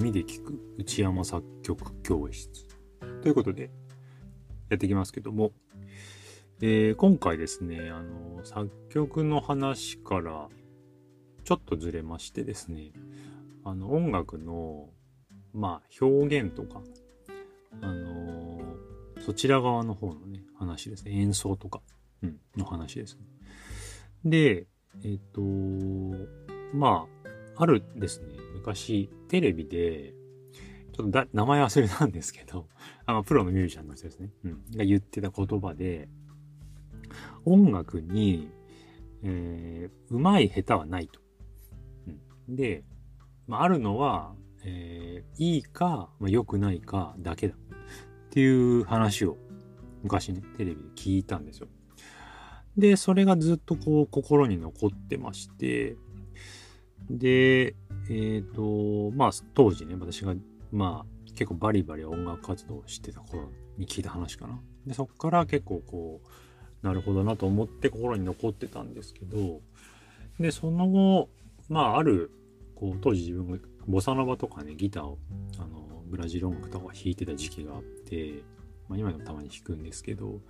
耳で聞く内山作曲教室ということでやっていきますけども、えー、今回ですね、あの、作曲の話からちょっとずれましてですね、あの、音楽の、まあ、表現とか、あの、そちら側の方のね、話ですね。演奏とか、うん、の話ですね。で、えっ、ー、と、まあ、あるですね、昔、テレビで、ちょっと名前忘れたんですけど、あの、プロのミュージシャンの人ですね、うん、が言ってた言葉で、音楽に、えー、上手い下手はないと。うん、で、まあ、あるのは、えー、いいか、まあ、良くないかだけだ。っていう話を昔ね、テレビで聞いたんですよ。で、それがずっとこう心に残ってまして、で、えっ、ー、と、まあ当時ね、私が、まあ結構バリバリ音楽活動をしてた頃に聞いた話かな。で、そっから結構こう、なるほどなと思って心に残ってたんですけど、で、その後、まあある、こう当時自分がボサノバとかね、ギターを、あの、ブラジル音楽とか弾いてた時期があって、まあ今でもたまに弾くんですけど、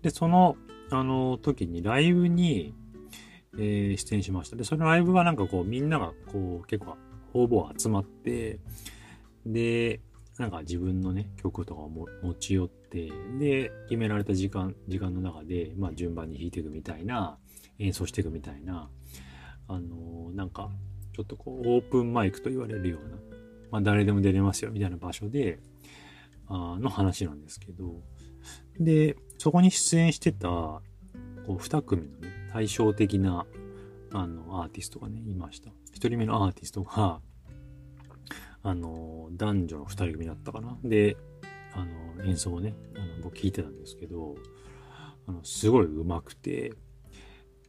で、その、あの、時にライブに、えー、出演しました。で、そのライブはなんかこう、みんながこう、結構、ほぼ集まって、で、なんか自分のね、曲とかを持ち寄って、で、決められた時間、時間の中で、まあ順番に弾いていくみたいな、演奏していくみたいな、あのー、なんか、ちょっとこう、オープンマイクと言われるような、まあ誰でも出れますよ、みたいな場所で、あの話なんですけど、で、そこに出演してた、こう、二組のね、対照的な、あの、アーティストがね、いました。一人目のアーティストが、あの、男女の二人組だったかな。で、あの、演奏をね、あの僕聞いてたんですけど、あの、すごい上手くて、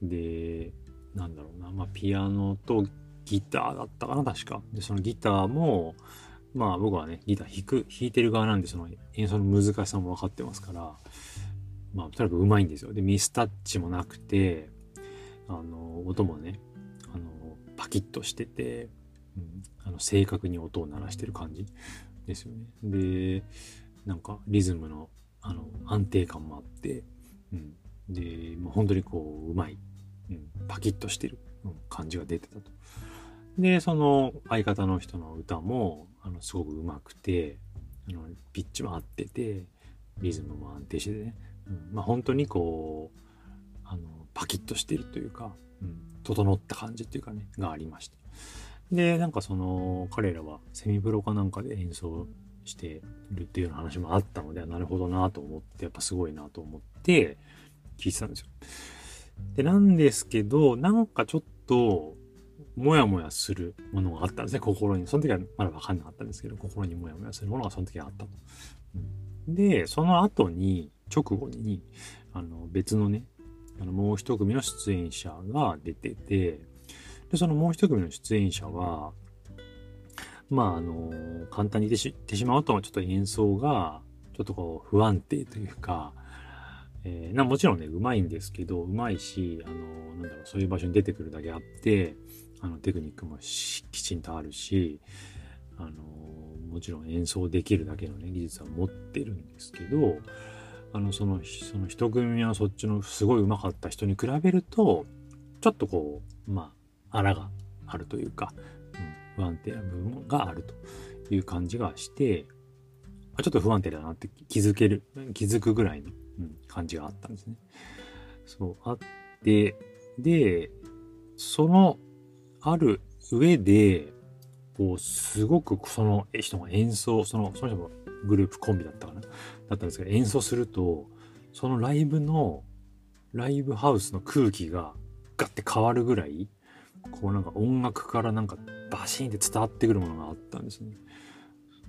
で、なんだろうな、まあ、ピアノとギターだったかな、確か。で、そのギターも、まあ僕はね、ギター弾く、弾いてる側なんで、その演奏の難しさも分かってますから、まあ、とにかく上手いんですよ。で、ミスタッチもなくて、あの、音もね、あの、パキッとしてて、うん、あの、正確に音を鳴らしてる感じですよね。で、なんか、リズムの、あの、安定感もあって、うん。で、もう本当にこう、うまい、うん、パキッとしてる、感じが出てたと。で、その相方の人の歌も、あの、すごく上手くて、あの、ピッチも合ってて、リズムも安定しててね、まあ本当にこう、あの、パキッとしてるというか、うん、整った感じっていうかね、がありました。で、なんかその、彼らはセミプロかなんかで演奏してるっていうような話もあったので、なるほどなと思って、やっぱすごいなと思って聞いてたんですよ。で、なんですけど、なんかちょっと、もやもやするものがあったんですね、心に。その時はまだわかんなかったんですけど、心にもやもやするものがその時はあったと。うん、で、その後に、直後に、あの、別のね、あの、もう一組の出演者が出てて、で、そのもう一組の出演者は、まあ、あの、簡単に言ってしまうと、ちょっと演奏が、ちょっとこう、不安定というか、えー、なもちろんね、うまいんですけど、うまいし、あの、なんだろう、そういう場所に出てくるだけあって、あの、テクニックもきちんとあるし、あの、もちろん演奏できるだけのね、技術は持ってるんですけど、あの、その、その一組のそっちのすごい上手かった人に比べると、ちょっとこう、まあ、荒があるというか、うん、不安定な部分があるという感じがして、ちょっと不安定だなって気づける、気づくぐらいの、うん、感じがあったんですね。そう、あって、で、その、ある上で、こう、すごくその人が演奏、その、その人もグループコンビだったかな？だったんですけど、演奏すると、そのライブの、ライブハウスの空気がガッて変わるぐらい、こうなんか音楽からなんかバシーンって伝わってくるものがあったんですね。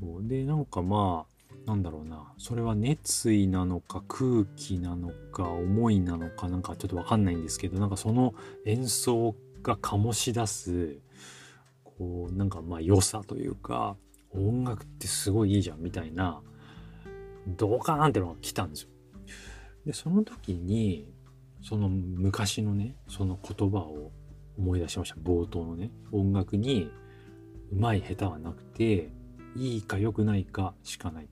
そう。で、なんかまあ、なんだろうな、それは熱意なのか空気なのか思いなのかなんかちょっとわかんないんですけど、なんかその演奏が醸し出す、こう、なんかまあ良さというか、音楽ってすごいいいじゃんみたいな、ドカーンってのが来たんですよ。で、その時に、その昔のね、その言葉を思い出しました。冒頭のね、音楽に上手い下手はなくて、いいか良くないかしかない。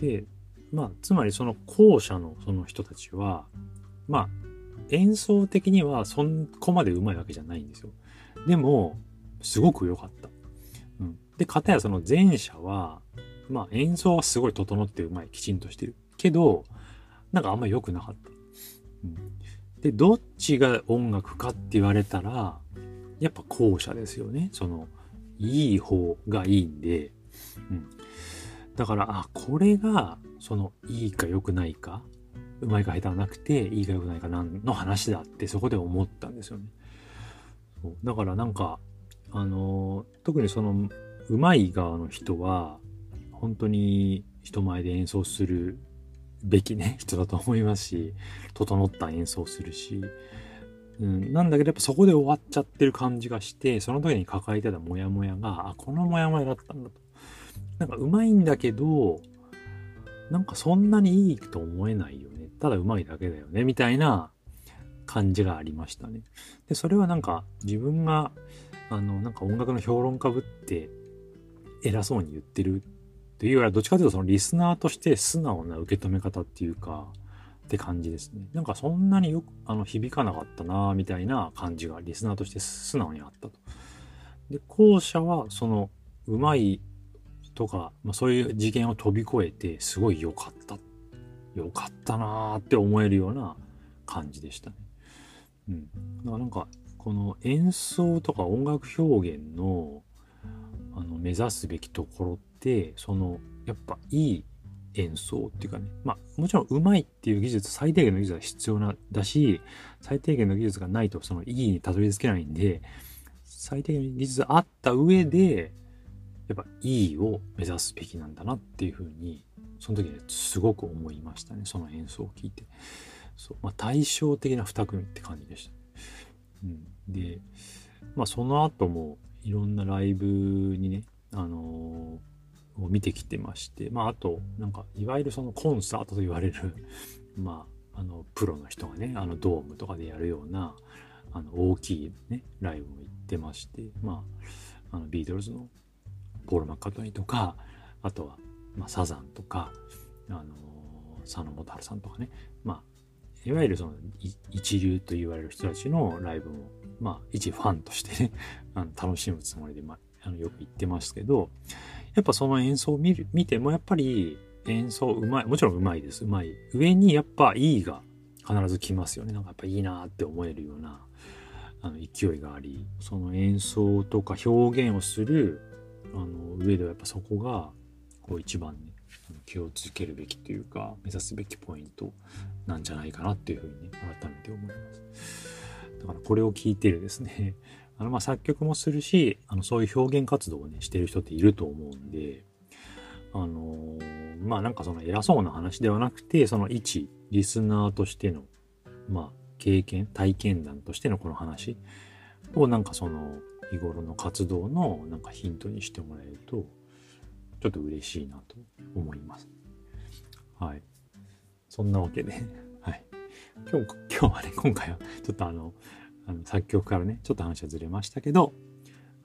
で、まあ、つまりその後者のその人たちは、まあ、演奏的にはそこまで上手いわけじゃないんですよ。でも、すごく良かった。で、かたやその前者は、まあ演奏はすごい整って上手い、きちんとしてる。けど、なんかあんま良くなかった。うん。で、どっちが音楽かって言われたら、やっぱ後者ですよね。その、いい方がいいんで、うん。だから、あ、これが、その、いいか良くないか、うまいか下手はなくて、いいか良くないかなんの話だってそこで思ったんですよね。そうだからなんか、あの特にその、うまい側の人は、本当に人前で演奏するべきね、人だと思いますし、整った演奏するし、うん、なんだけどやっぱそこで終わっちゃってる感じがして、その時に抱えてたモヤモヤが、あ、このモヤモヤだったんだと。なんかうまいんだけど、なんかそんなにいいと思えないよね。ただうまいだけだよね。みたいな感じがありましたね。で、それはなんか自分が、あの、なんか音楽の評論家ぶって偉そうに言ってるというよりはどっちかというとそのリスナーとして素直な受け止め方っていうか、って感じですね。なんかそんなによく、あの、響かなかったなみたいな感じがリスナーとして素直にあったと。で、後者はその、うまいとか、まあ、そういう事件を飛び越えて、すごい良かった。良かったなーって思えるような感じでしたね。うん。だからなんか、この演奏とか音楽表現、の、目指すべきところって、その、やっぱいい演奏っていうかね、まあ、もちろん上手いっていう技術、最低限の技術は必要な、だし、最低限の技術がないとそのいいにたどり着けないんで、最低限の技術あった上で、やっぱいいを目指すべきなんだなっていうふうに、その時にすごく思いましたね。その演奏を聞いて。そう。まあ、対照的な二組って感じでした。うん。で、まあ、その後もいろんなライブにね、あの、を見てきてまして、まあ、あと、なんか、いわゆるそのコンサートと言われる まあ、あの、プロの人がね、あの、ドームとかでやるような、あの、大きいね、ライブも行ってまして、まあ、あの、ビートルズのポール・マッカートニーとか、あとは、まあ、サザンとか、あの佐野元春さんとかね、まあ、いわゆるその一流と言われる人たちのライブも、まあ、一ファンとしてね、あの楽しむつもりで、まあ、あのよく言ってますけど、やっぱその演奏を見る、見てもやっぱり演奏うまい、もちろんうまいです、うまい。上にやっぱいいが必ず来ますよね。なんかやっぱいいなって思えるような、あの勢いがあり、その演奏とか表現をするあの上ではやっぱそこがこう一番ね気をつけるべきというか目指すべきポイントなんじゃないかなっていうふうに改めて思います。だからこれを聞いてるですねあのま作曲もするしあのそういう表現活動をねしてる人っていると思うんであのー、まあなんかその偉そうな話ではなくてその一リスナーとしてのまあ経験体験談としてのこの話をなんかその日頃の活動のなんかヒントにしてもらえると、ちょっと嬉しいなと思います。はい。そんなわけで、はい。今日、今日はね、今回はちょっとあの、あの作曲からね、ちょっと話はずれましたけど、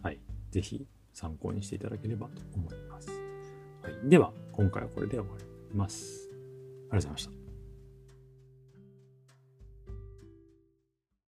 はい。ぜひ参考にしていただければと思います。はい。では、今回はこれで終わります。ありがとうございました。